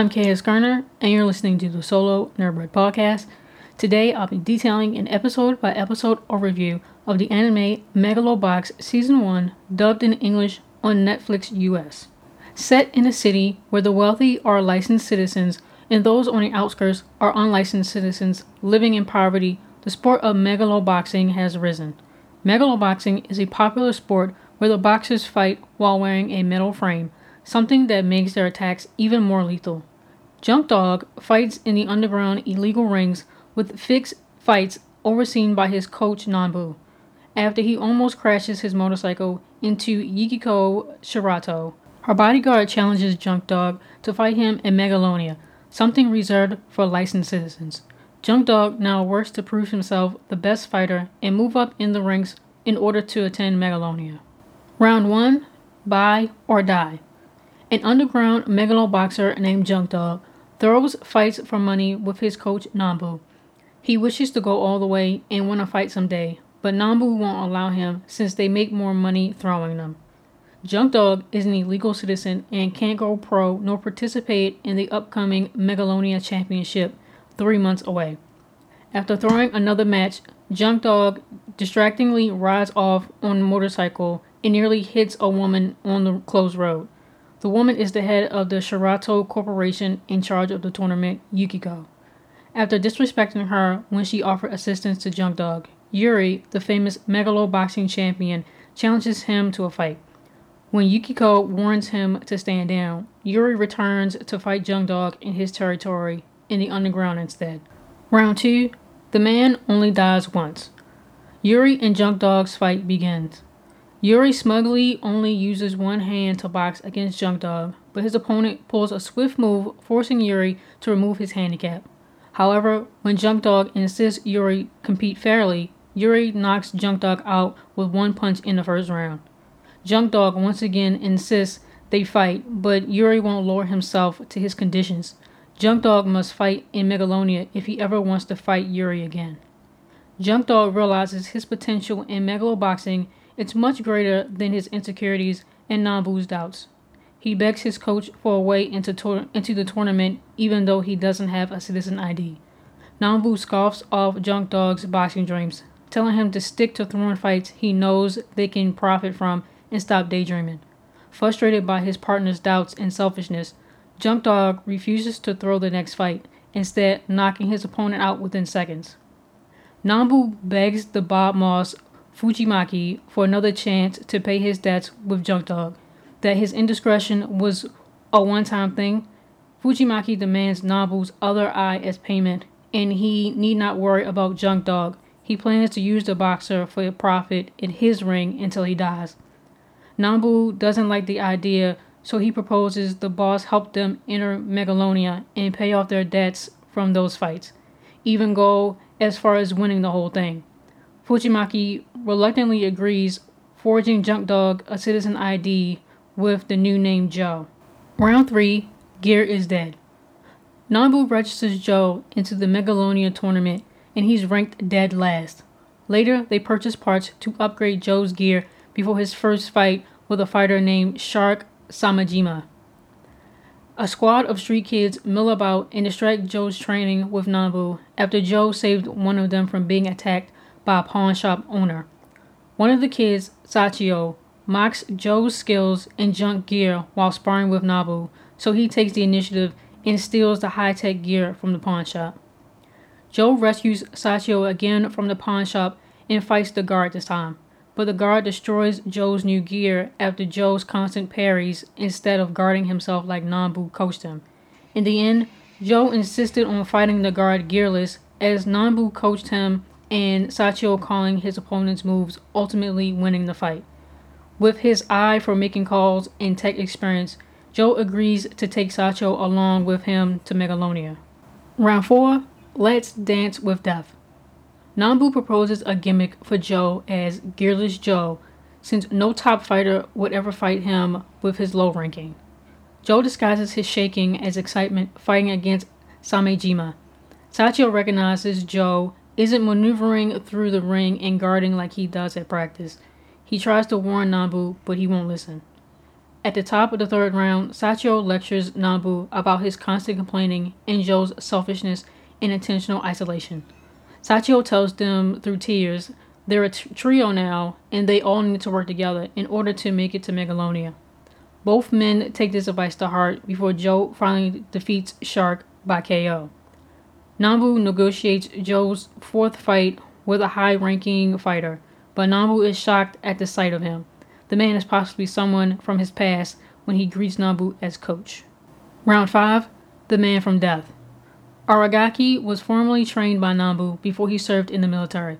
I'm KS Garner, and you're listening to the Solo Nerdbird podcast. Today, I'll be detailing an episode by episode overview of the anime Megalobox Season 1, dubbed in English on Netflix US. Set in a city where the wealthy are licensed citizens and those on the outskirts are unlicensed citizens living in poverty, the sport of megaloboxing has risen. Megaloboxing is a popular sport where the boxers fight while wearing a metal frame something that makes their attacks even more lethal. Junk Dog fights in the underground illegal rings with fixed fights overseen by his coach Nanbu. After he almost crashes his motorcycle into Yukiko Shirato, her bodyguard challenges Junk Dog to fight him in Megalonia, something reserved for licensed citizens. Junk Dog now works to prove himself the best fighter and move up in the ranks in order to attend Megalonia. Round 1 Buy or Die. An underground megaloboxer named Junk Dog throws fights for money with his coach Nanbu. He wishes to go all the way and win a fight someday, but Nanbu won't allow him since they make more money throwing them. Junk Dog is an illegal citizen and can't go pro nor participate in the upcoming Megalonia Championship three months away. After throwing another match, Junk Dog distractingly rides off on a motorcycle and nearly hits a woman on the closed road. The woman is the head of the Shirato Corporation in charge of the tournament, Yukiko. After disrespecting her when she offered assistance to Junk Dog, Yuri, the famous megalo boxing champion, challenges him to a fight. When Yukiko warns him to stand down, Yuri returns to fight Junk Dog in his territory in the underground instead. Round 2 The man only dies once. Yuri and Junk Dog's fight begins. Yuri smugly only uses one hand to box against Junk Dog, but his opponent pulls a swift move, forcing Yuri to remove his handicap. However, when Junk Dog insists Yuri compete fairly, Yuri knocks Junk Dog out with one punch in the first round. Junk Dog once again insists they fight, but Yuri won't lower himself to his conditions. Junk Dog must fight in Megalonia if he ever wants to fight Yuri again. Junk Dog realizes his potential in megaloboxing it's much greater than his insecurities and Nanbu's doubts. He begs his coach for a way into, tor- into the tournament even though he doesn't have a citizen ID. Nanbu scoffs off Junk Dog's boxing dreams, telling him to stick to throwing fights he knows they can profit from and stop daydreaming. Frustrated by his partner's doubts and selfishness, Junk Dog refuses to throw the next fight, instead knocking his opponent out within seconds. Nanbu begs the Bob Moss Fujimaki for another chance to pay his debts with Junk Dog, that his indiscretion was a one time thing. Fujimaki demands Nanbu's other eye as payment, and he need not worry about Junk Dog. He plans to use the boxer for a profit in his ring until he dies. Nanbu doesn't like the idea, so he proposes the boss help them enter Megalonia and pay off their debts from those fights, even go as far as winning the whole thing. Fujimaki reluctantly agrees, forging Junk Dog a citizen ID with the new name Joe. Round 3 Gear is dead. Nanbu registers Joe into the Megalonia tournament and he's ranked dead last. Later, they purchase parts to upgrade Joe's gear before his first fight with a fighter named Shark Samejima. A squad of street kids mill about and distract Joe's training with Nanbu after Joe saved one of them from being attacked by a pawn shop owner. One of the kids, Sachio, mocks Joe's skills in junk gear while sparring with Nanbu, so he takes the initiative and steals the high tech gear from the pawn shop. Joe rescues Sachio again from the pawn shop and fights the guard this time, but the guard destroys Joe's new gear after Joe's constant parries instead of guarding himself like Nanbu coached him. In the end, Joe insisted on fighting the guard gearless as Nanbu coached him and Sachio calling his opponent's moves, ultimately winning the fight. With his eye for making calls and tech experience, Joe agrees to take Sachio along with him to Megalonia. Round 4 Let's Dance with Death. Nanbu proposes a gimmick for Joe as Gearless Joe, since no top fighter would ever fight him with his low ranking. Joe disguises his shaking as excitement fighting against Samejima. Sachio recognizes Joe isn't maneuvering through the ring and guarding like he does at practice. He tries to warn Nanbu, but he won't listen. At the top of the third round, Sachio lectures Nambu about his constant complaining and Joe's selfishness and intentional isolation. Sachio tells them through tears they're a t- trio now and they all need to work together in order to make it to Megalonia. Both men take this advice to heart before Joe finally defeats Shark by KO. Nambu negotiates Joe's fourth fight with a high ranking fighter, but Nambu is shocked at the sight of him. The man is possibly someone from his past when he greets Nambu as coach. Round 5 The Man from Death. Aragaki was formerly trained by Nambu before he served in the military.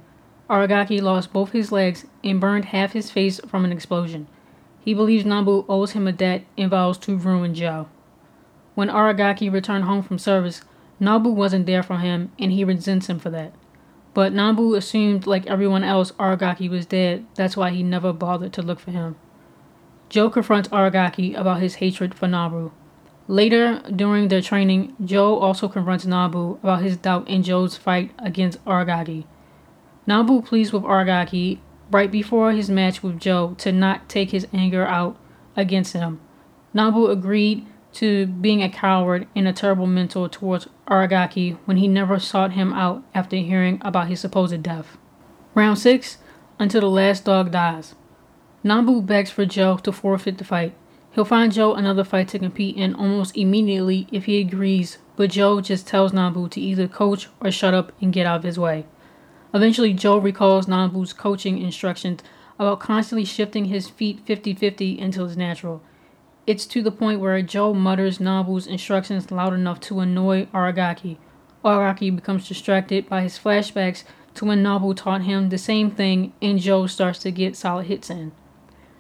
Aragaki lost both his legs and burned half his face from an explosion. He believes Nambu owes him a debt and vows to ruin Joe. When Aragaki returned home from service, Nambu wasn't there for him and he resents him for that. But Nambu assumed, like everyone else, Aragaki was dead. That's why he never bothered to look for him. Joe confronts Aragaki about his hatred for Nambu. Later, during their training, Joe also confronts Nambu about his doubt in Joe's fight against Aragaki. Nambu pleads with Aragaki right before his match with Joe to not take his anger out against him. Nambu agreed to being a coward and a terrible mentor towards Aragaki when he never sought him out after hearing about his supposed death. Round 6 Until the last dog dies. Nambu begs for Joe to forfeit the fight. He'll find Joe another fight to compete in almost immediately if he agrees, but Joe just tells Nambu to either coach or shut up and get out of his way. Eventually, Joe recalls Nambu's coaching instructions about constantly shifting his feet 50 50 until it's natural. It's to the point where Joe mutters Nambu's instructions loud enough to annoy Aragaki. Aragaki becomes distracted by his flashbacks to when Nambu taught him the same thing, and Joe starts to get solid hits in.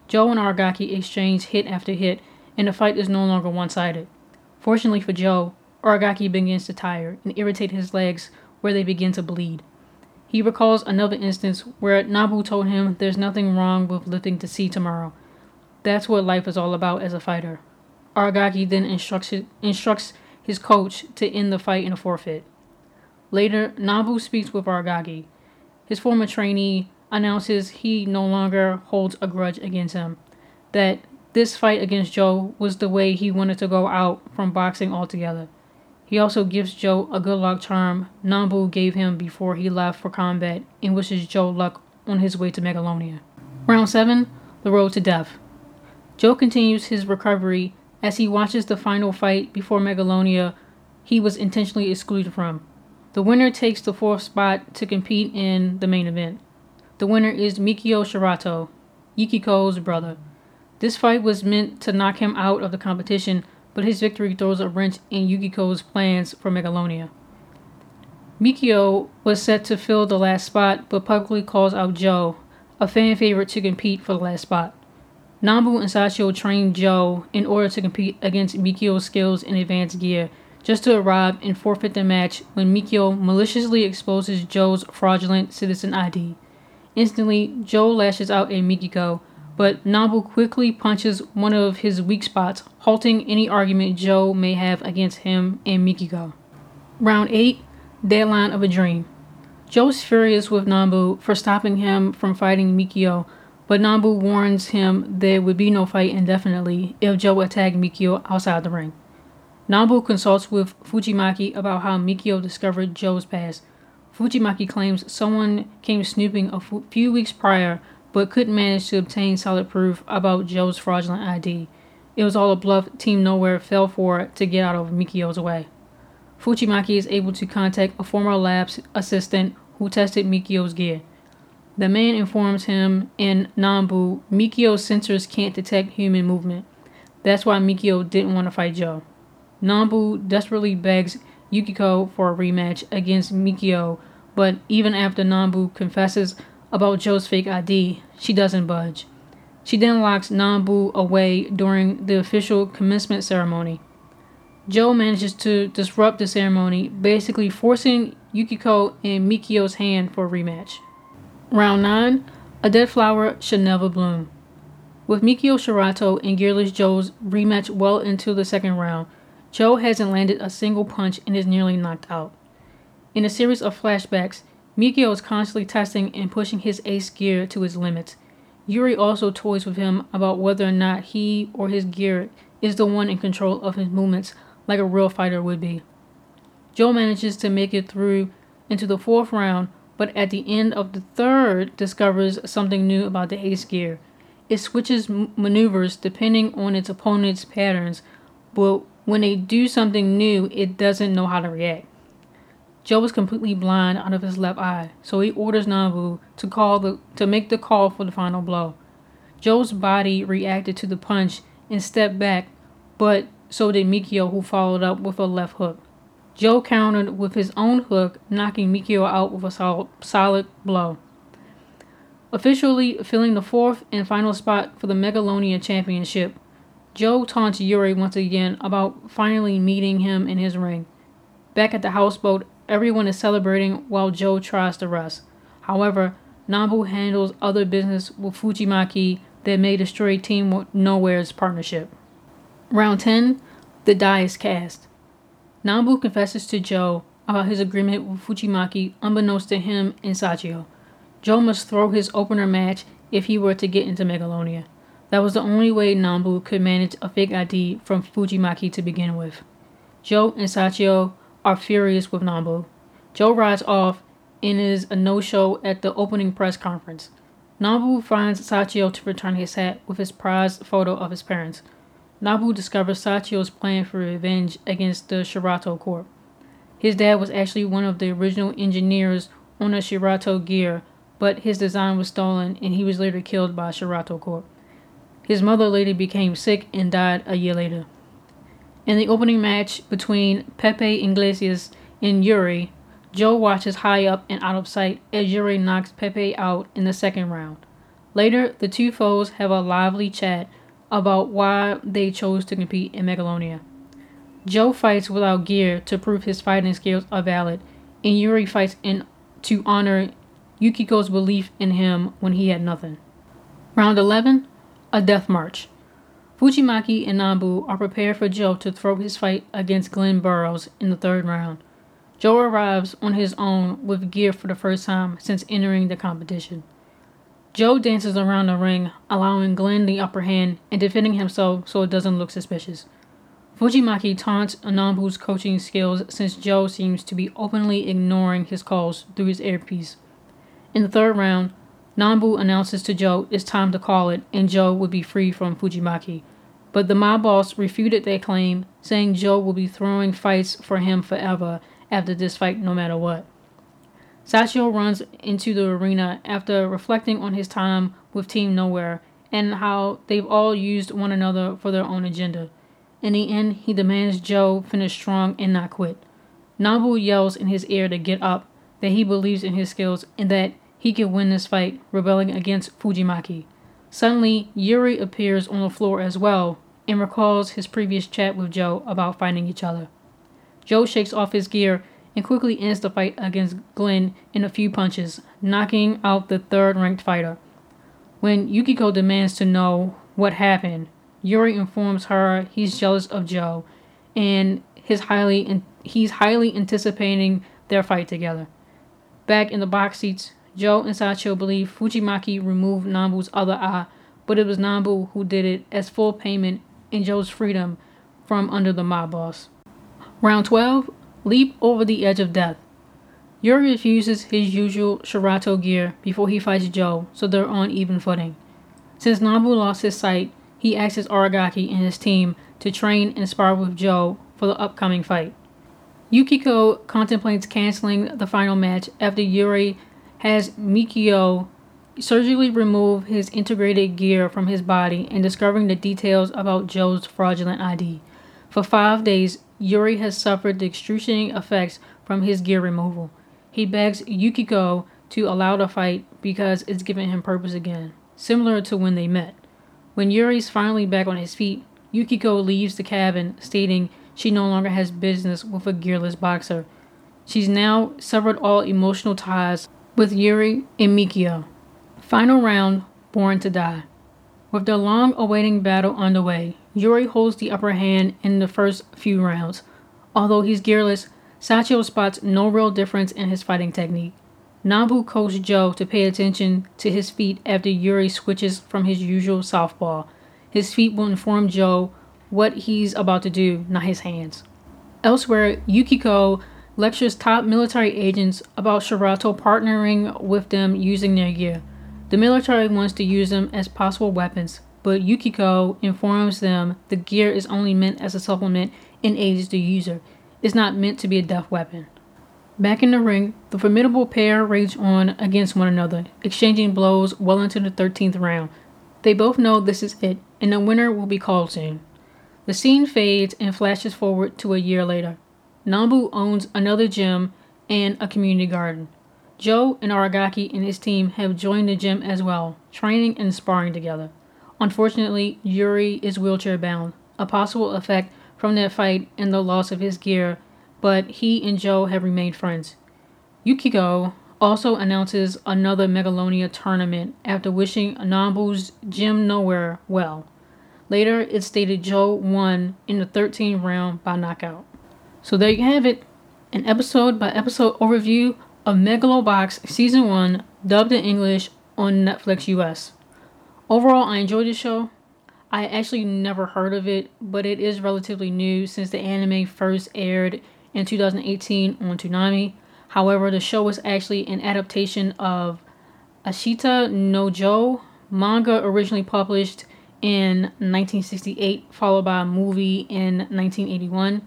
Joe and Aragaki exchange hit after hit, and the fight is no longer one sided. Fortunately for Joe, Aragaki begins to tire and irritate his legs where they begin to bleed. He recalls another instance where Nambu told him there's nothing wrong with lifting to see tomorrow, that's what life is all about as a fighter. Aragaki then instructs, instructs his coach to end the fight in a forfeit. Later, Nambu speaks with Aragaki. His former trainee announces he no longer holds a grudge against him, that this fight against Joe was the way he wanted to go out from boxing altogether. He also gives Joe a good luck charm Nambu gave him before he left for combat and wishes Joe luck on his way to Megalonia. Round 7 The Road to Death. Joe continues his recovery as he watches the final fight before Megalonia he was intentionally excluded from. The winner takes the fourth spot to compete in the main event. The winner is Mikio Shirato, Yukiko's brother. This fight was meant to knock him out of the competition, but his victory throws a wrench in Yukiko's plans for Megalonia. Mikio was set to fill the last spot, but publicly calls out Joe, a fan favorite, to compete for the last spot. Nambu and Sachio trained Joe in order to compete against Mikio's skills in advanced gear, just to arrive and forfeit the match when Mikio maliciously exposes Joe's fraudulent citizen ID. Instantly, Joe lashes out at Mikio, but Nambu quickly punches one of his weak spots, halting any argument Joe may have against him and Mikio. Round 8 Deadline of a Dream. Joe's furious with Nambu for stopping him from fighting Mikio but Nambu warns him there would be no fight indefinitely if Joe attacked Mikio outside the ring. Nambu consults with Fujimaki about how Mikio discovered Joe's past. Fujimaki claims someone came snooping a few weeks prior but couldn't manage to obtain solid proof about Joe's fraudulent ID. It was all a bluff Team Nowhere fell for to get out of Mikio's way. Fujimaki is able to contact a former lab assistant who tested Mikio's gear. The man informs him in Nambu Mikio's sensors can't detect human movement. That's why Mikio didn't want to fight Joe. Nambu desperately begs Yukiko for a rematch against Mikio, but even after Nambu confesses about Joe's fake ID, she doesn't budge. She then locks Nambu away during the official commencement ceremony. Joe manages to disrupt the ceremony, basically forcing Yukiko and Mikio's hand for a rematch. Round 9 A Dead Flower Should Never Bloom. With Mikio Shirato and Gearless Joe's rematch well into the second round, Joe hasn't landed a single punch and is nearly knocked out. In a series of flashbacks, Mikio is constantly testing and pushing his ace gear to its limits. Yuri also toys with him about whether or not he or his gear is the one in control of his movements like a real fighter would be. Joe manages to make it through into the fourth round, but at the end of the third discovers something new about the ace gear. It switches maneuvers depending on its opponent's patterns, but when they do something new, it doesn't know how to react. Joe is completely blind out of his left eye, so he orders Nambu to call the to make the call for the final blow. Joe's body reacted to the punch and stepped back, but so did Mikio, who followed up with a left hook. Joe countered with his own hook, knocking Mikio out with a solid, solid blow. Officially filling the fourth and final spot for the Megalonia Championship, Joe taunts Yuri once again about finally meeting him in his ring. Back at the houseboat, everyone is celebrating while Joe tries to rest. However, Nambu handles other business with Fujimaki that may destroy Team Nowhere's partnership. Round 10, the die is cast. Nambu confesses to Joe about his agreement with Fujimaki unbeknownst to him and Sachio. Joe must throw his opener match if he were to get into Megalonia. That was the only way Nambu could manage a fake ID from Fujimaki to begin with. Joe and Sachio are furious with Nambu. Joe rides off and is a no-show at the opening press conference. Nambu finds Sachio to return his hat with his prized photo of his parents. Nambu discovers Sachio's plan for revenge against the Shirato Corp. His dad was actually one of the original engineers on the Shirato gear, but his design was stolen and he was later killed by Shirato Corp. His mother later became sick and died a year later. In the opening match between Pepe Iglesias and Yuri, Joe watches high up and out of sight as Yuri knocks Pepe out in the second round. Later, the two foes have a lively chat about why they chose to compete in Megalonia. Joe fights without gear to prove his fighting skills are valid, and Yuri fights in to honor Yukiko's belief in him when he had nothing. Round 11, a death march. Fujimaki and Nambu are prepared for Joe to throw his fight against Glenn Burroughs in the third round. Joe arrives on his own with gear for the first time since entering the competition. Joe dances around the ring, allowing Glenn the upper hand and defending himself so it doesn't look suspicious. Fujimaki taunts Nambu's coaching skills since Joe seems to be openly ignoring his calls through his earpiece. In the third round, Nambu announces to Joe it's time to call it and Joe would be free from Fujimaki. But the mob boss refuted their claim, saying Joe will be throwing fights for him forever after this fight no matter what. Sachio runs into the arena after reflecting on his time with Team Nowhere and how they've all used one another for their own agenda. In the end, he demands Joe finish strong and not quit. Nambu yells in his ear to get up, that he believes in his skills and that he can win this fight, rebelling against Fujimaki. Suddenly, Yuri appears on the floor as well and recalls his previous chat with Joe about fighting each other. Joe shakes off his gear and quickly ends the fight against Glenn in a few punches, knocking out the third ranked fighter. When Yukiko demands to know what happened, Yuri informs her he's jealous of Joe and his highly he's highly anticipating their fight together. Back in the box seats, Joe and Sachio believe Fujimaki removed Nambu's other eye, but it was Nambu who did it as full payment in Joe's freedom from under the mob boss. Round 12 Leap over the edge of death. Yuri refuses his usual Shirato gear before he fights Joe, so they're on even footing. Since Nambu lost his sight, he asks Aragaki and his team to train and spar with Joe for the upcoming fight. Yukiko contemplates canceling the final match after Yuri has Mikio surgically remove his integrated gear from his body and discovering the details about Joe's fraudulent ID. For five days, Yuri has suffered the excruciating effects from his gear removal. He begs Yukiko to allow the fight because it's given him purpose again, similar to when they met. When Yuri's finally back on his feet, Yukiko leaves the cabin, stating she no longer has business with a gearless boxer. She's now severed all emotional ties with Yuri and Mikio. Final round Born to Die. With the long awaiting battle underway, Yuri holds the upper hand in the first few rounds. Although he's gearless, Sachio spots no real difference in his fighting technique. Nambu coaches Joe to pay attention to his feet after Yuri switches from his usual southpaw. His feet will inform Joe what he's about to do, not his hands. Elsewhere, Yukiko lectures top military agents about Shirato partnering with them using their gear. The military wants to use them as possible weapons, but Yukiko informs them the gear is only meant as a supplement and aids the user. It's not meant to be a death weapon. Back in the ring, the formidable pair rage on against one another, exchanging blows well into the 13th round. They both know this is it, and the winner will be called soon. The scene fades and flashes forward to a year later. Nambu owns another gym and a community garden. Joe and Aragaki and his team have joined the gym as well, training and sparring together. Unfortunately, Yuri is wheelchair bound, a possible effect from that fight and the loss of his gear, but he and Joe have remained friends. Yukiko also announces another Megalonia tournament after wishing Nambu's Gym Nowhere well. Later, it stated Joe won in the 13th round by knockout. So there you have it, an episode by episode overview of Megalobox Season 1, dubbed in English on Netflix US. Overall, I enjoyed the show. I actually never heard of it, but it is relatively new since the anime first aired in 2018 on Toonami. However, the show was actually an adaptation of Ashita no Joe, manga originally published in 1968, followed by a movie in 1981.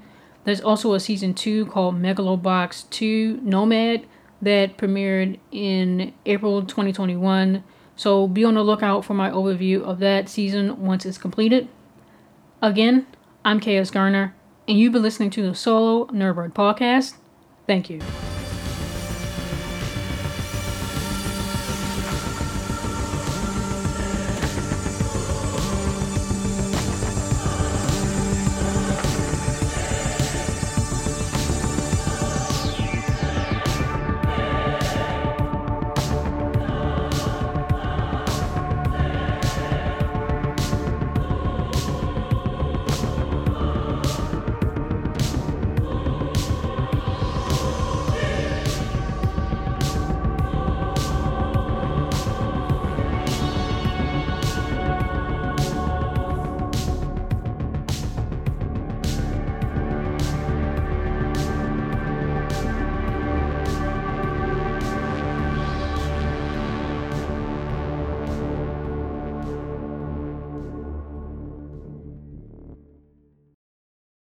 There's also a season 2 called Megalobox 2 Nomad that premiered in April 2021. So be on the lookout for my overview of that season once it's completed. Again, I'm Chaos Garner, and you've been listening to the Solo Nerdbird podcast. Thank you.